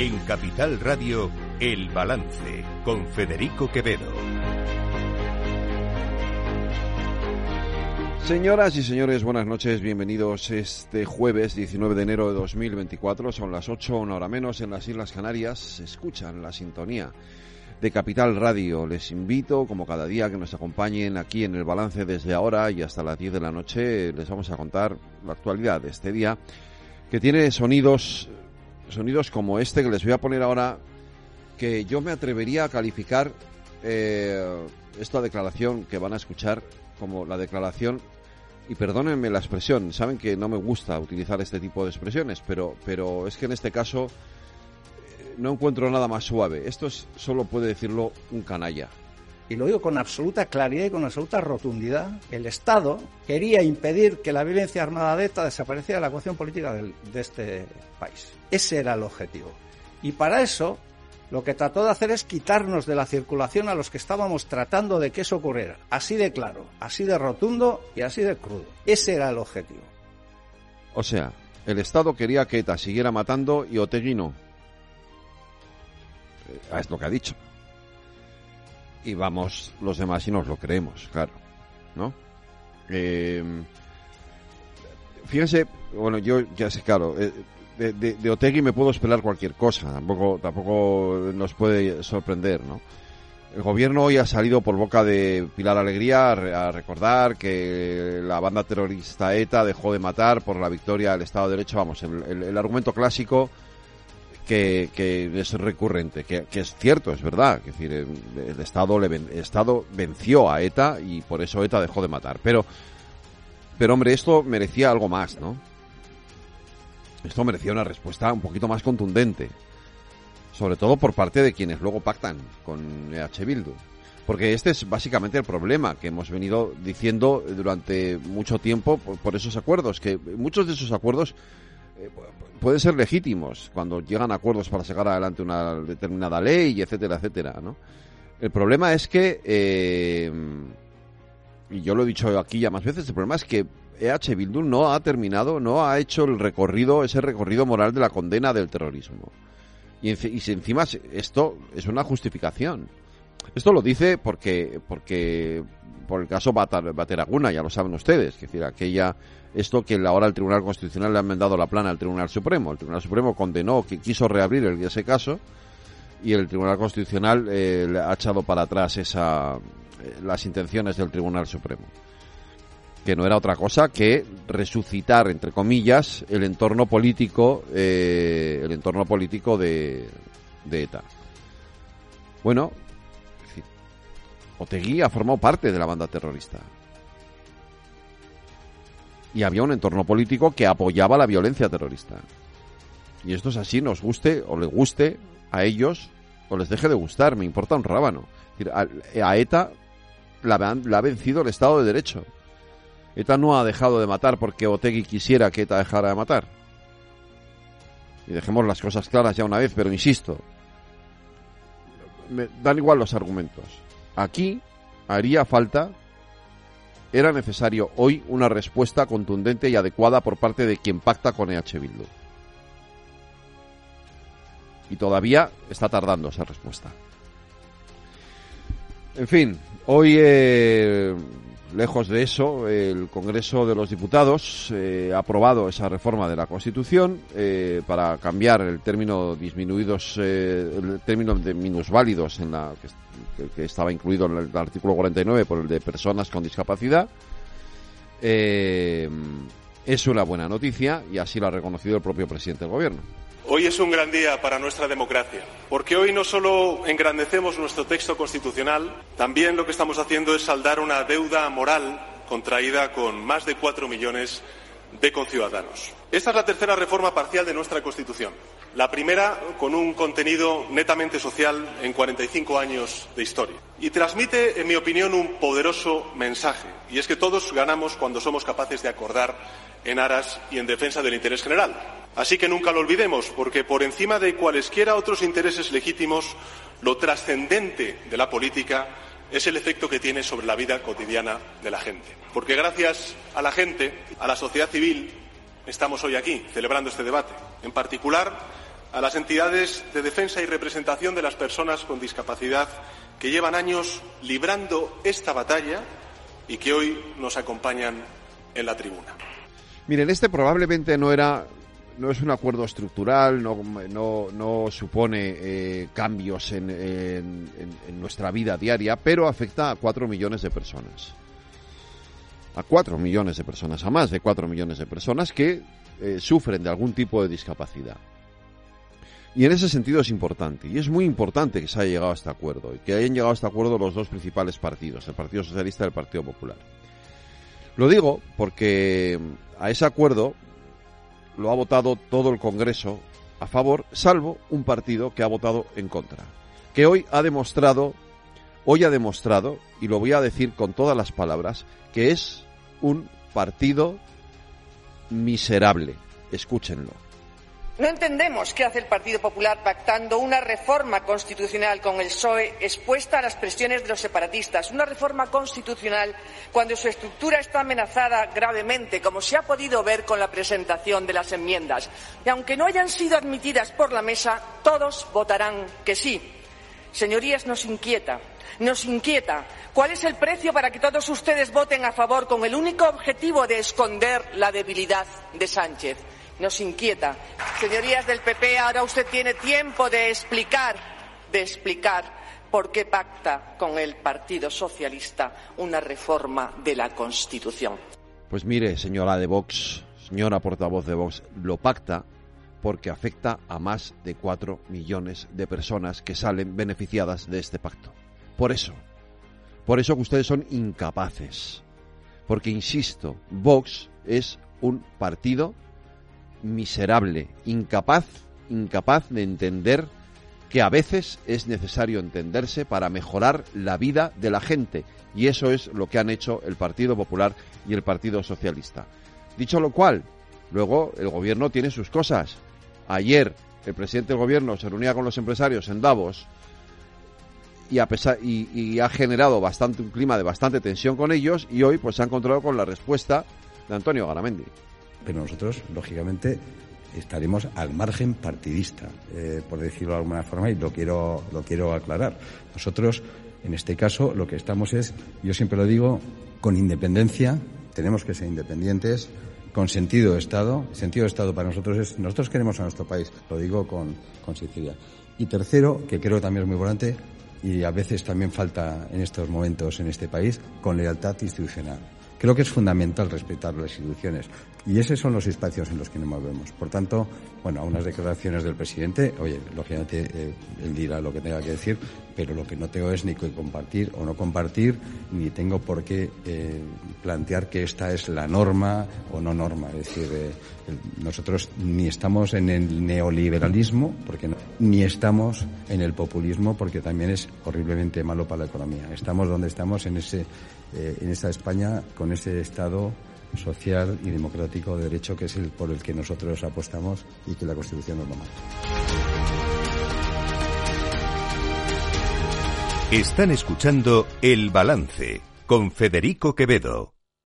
En Capital Radio, El Balance, con Federico Quevedo. Señoras y señores, buenas noches, bienvenidos este jueves 19 de enero de 2024, son las 8, una hora menos en las Islas Canarias, escuchan la sintonía de Capital Radio. Les invito, como cada día, que nos acompañen aquí en el balance desde ahora y hasta las 10 de la noche. Les vamos a contar la actualidad de este día, que tiene sonidos, sonidos como este que les voy a poner ahora, que yo me atrevería a calificar eh, esta declaración que van a escuchar como la declaración y perdónenme la expresión, saben que no me gusta utilizar este tipo de expresiones, pero, pero es que en este caso eh, no encuentro nada más suave. Esto es, solo puede decirlo un canalla. Y lo digo con absoluta claridad y con absoluta rotundidad, el Estado quería impedir que la violencia armada de ETA desapareciera de la ecuación política de este país. Ese era el objetivo. Y para eso lo que trató de hacer es quitarnos de la circulación a los que estábamos tratando de que eso ocurriera. Así de claro, así de rotundo y así de crudo. Ese era el objetivo. O sea, el Estado quería que ETA siguiera matando y Otegui no. Eh, es lo que ha dicho. Y vamos los demás y nos lo creemos, claro. ¿No? Eh, fíjense, bueno, yo ya sé, claro, eh, de, de, Otegui me puedo esperar cualquier cosa, tampoco, tampoco nos puede sorprender, ¿no? El gobierno hoy ha salido por boca de Pilar Alegría a, recordar que la banda terrorista ETA dejó de matar por la victoria del Estado de Derecho. Vamos, el argumento clásico que, que es recurrente, que, que, es cierto, es verdad. Es decir, el, Estado, le, el Estado venció a ETA y por eso ETA dejó de matar. Pero, pero hombre, esto merecía algo más, ¿no? Esto merecía una respuesta un poquito más contundente. Sobre todo por parte de quienes luego pactan con EH Bildu. Porque este es básicamente el problema que hemos venido diciendo durante mucho tiempo por, por esos acuerdos. Que muchos de esos acuerdos eh, pueden ser legítimos cuando llegan acuerdos para sacar adelante una determinada ley, etcétera, etcétera, ¿no? El problema es que, eh, y yo lo he dicho aquí ya más veces, el problema es que EH Bildu no ha terminado, no ha hecho el recorrido, ese recorrido moral de la condena del terrorismo. Y, y si encima esto es una justificación. Esto lo dice porque, porque por el caso Bateraguna, ya lo saben ustedes, es decir, aquella, esto que ahora el Tribunal Constitucional le ha enmendado la plana al Tribunal Supremo. El Tribunal Supremo condenó, que quiso reabrir el, ese caso, y el Tribunal Constitucional eh, ha echado para atrás esa, eh, las intenciones del Tribunal Supremo que no era otra cosa que resucitar, entre comillas, el entorno político, eh, el entorno político de ETA. Bueno, Otegui ha formado parte de la banda terrorista. Y había un entorno político que apoyaba la violencia terrorista. Y esto es así, nos guste o le guste a ellos o les deje de gustar, me importa un rábano. A, ETA la, la ha vencido el Estado de Derecho. ETA no ha dejado de matar porque Otegui quisiera que ETA dejara de matar. Y dejemos las cosas claras ya una vez, pero insisto, me dan igual los argumentos. Aquí haría falta, era necesario hoy una respuesta contundente y adecuada por parte de quien pacta con EH Bildu. Y todavía está tardando esa respuesta. En fin, hoy eh, Lejos de eso, el Congreso de los Diputados eh, ha aprobado esa reforma de la Constitución eh, para cambiar el término disminuidos, eh, el término de minusválidos en la que, que, estaba incluido en el artículo 49 por el de personas con discapacidad. Es una buena noticia y así lo ha reconocido el propio presidente del Gobierno. Hoy es un gran día para nuestra democracia, porque hoy no solo engrandecemos nuestro texto constitucional, también lo que estamos haciendo es saldar una deuda moral contraída con más de cuatro millones de conciudadanos. Esta es la tercera reforma parcial de nuestra Constitución. La primera con un contenido netamente social en 45 años de historia. Y transmite, en mi opinión, un poderoso mensaje. Y es que todos ganamos cuando somos capaces de acordar en aras y en defensa del interés general. Así que nunca lo olvidemos, porque por encima de cualesquiera otros intereses legítimos, lo trascendente de la política es el efecto que tiene sobre la vida cotidiana de la gente. Porque gracias a la gente, a la sociedad civil, estamos hoy aquí celebrando este debate. En particular, a las entidades de defensa y representación de las personas con discapacidad que llevan años librando esta batalla y que hoy nos acompañan en la tribuna. Miren, este probablemente no era no es un acuerdo estructural, no, no, supone eh, cambios en, en, nuestra vida diaria, pero afecta a cuatro millones de personas. A cuatro millones de personas, a más de cuatro millones de personas que eh, sufren de algún tipo de discapacidad. Y en ese sentido es importante, y es muy importante que se haya llegado a este acuerdo, y que hayan llegado a este acuerdo los dos principales partidos, el Partido Socialista y el Partido Popular. Lo digo porque a ese acuerdo lo ha votado todo el Congreso a favor, salvo un partido que ha votado en contra, que hoy ha demostrado, hoy ha demostrado, y lo voy a decir con todas las palabras, que es un partido miserable. Escúchenlo. No entendemos qué hace el Partido Popular pactando una reforma constitucional con el PSOE expuesta a las presiones de los separatistas, una reforma constitucional cuando su estructura está amenazada gravemente, como se ha podido ver con la presentación de las enmiendas. Y aunque no hayan sido admitidas por la mesa, todos votarán que sí. Señorías, nos inquieta, nos inquieta cuál es el precio para que todos ustedes voten a favor con el único objetivo de esconder la debilidad de Sánchez nos inquieta. Señorías del PP, ahora usted tiene tiempo de explicar, de explicar por qué pacta con el Partido Socialista una reforma de la Constitución. Pues mire, señora de Vox, señora portavoz de Vox, lo pacta porque afecta a más de cuatro millones de personas que salen beneficiadas de este pacto. Por eso, por eso que ustedes son incapaces. Porque, insisto, Vox es un partido miserable, incapaz, incapaz de entender que a veces es necesario entenderse para mejorar la vida de la gente. Y eso es lo que han hecho el Partido Popular y el Partido Socialista. Dicho lo cual, luego el gobierno tiene sus cosas. Ayer el presidente del gobierno se reunía con los empresarios en Davos y, y, ha generado bastante un clima de bastante tensión con ellos y hoy pues se ha encontrado con la respuesta de Antonio Garamendi pero nosotros, lógicamente, estaremos al margen partidista, eh, por decirlo de alguna forma, y lo quiero, lo quiero aclarar. Nosotros, en este caso, lo que estamos es, yo siempre lo digo, con independencia, tenemos que ser independientes, con sentido de Estado. Sentido de Estado para nosotros es, nosotros queremos a nuestro país, lo digo con, sinceridad. Y tercero, que creo también es muy importante, y a veces también falta en estos momentos en este país, con lealtad institucional. Creo que es fundamental respetar las instituciones y esos son los espacios en los que nos movemos. Por tanto, bueno, a unas declaraciones del presidente, oye, lógicamente eh, él dirá lo que tenga que decir, pero lo que no tengo es ni que compartir o no compartir, ni tengo por qué eh, plantear que esta es la norma o no norma. Es decir, eh, nosotros ni estamos en el neoliberalismo, porque ni estamos en el populismo, porque también es horriblemente malo para la economía. Estamos donde estamos en ese, en esta España con ese Estado social y democrático de derecho que es el por el que nosotros apostamos y que la Constitución nos lo. Están escuchando El Balance con Federico Quevedo.